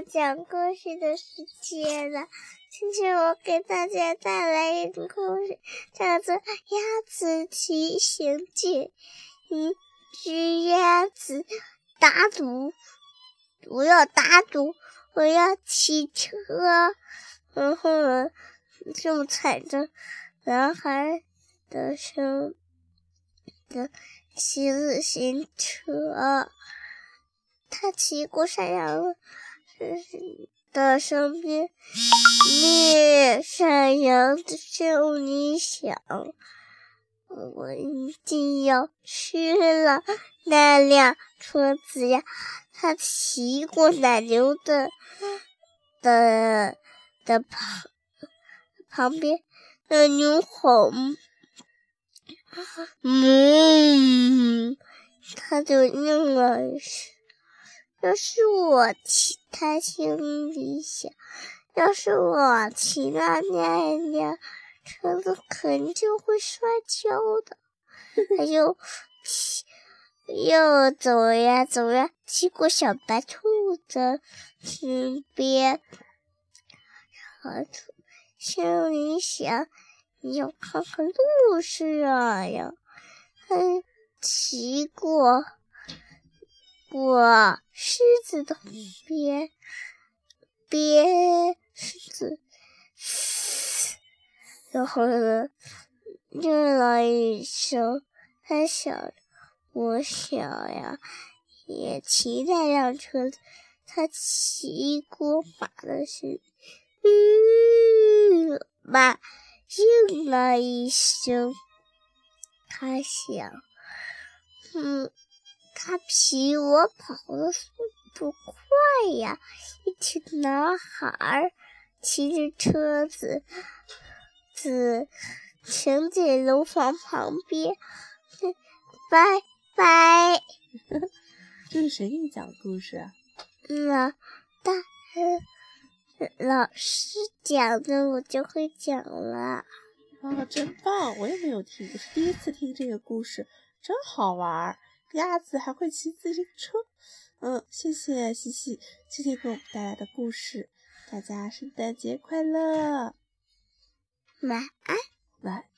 讲故事的时间了。今天我给大家带来一个故事，叫做《鸭子骑行记》。一只鸭子打赌，我要打赌，我要骑车。然后呢，就踩着男孩的身的骑自行车。他骑过山羊的身边，那山羊心里想：“我一定要吃了那辆车子呀！”他骑过奶牛的的的旁旁边，奶牛吼：“嗯，他就应了。要是我骑，他心里想，要是我骑那辆车子，肯定就会摔跤的。他就骑，又走呀走呀，骑过小白兔的身边，小兔心里想，你要看看路是哪样。他骑过。过狮子的边边狮子，然后呢，又来一声，他想，我想呀，也骑那辆车。他骑过马的时，嗯，马应了一声，他想，嗯。他比我跑的速度快呀！一群男孩骑着车子，子停在楼房旁边。拜拜。这是谁给你讲故事啊？老大老师讲的，我就会讲了。啊，真棒！我也没有听，我是第一次听这个故事，真好玩。鸭子还会骑自行车，嗯，谢谢西西今天给我们带来的故事，大家圣诞节快乐，晚安，晚。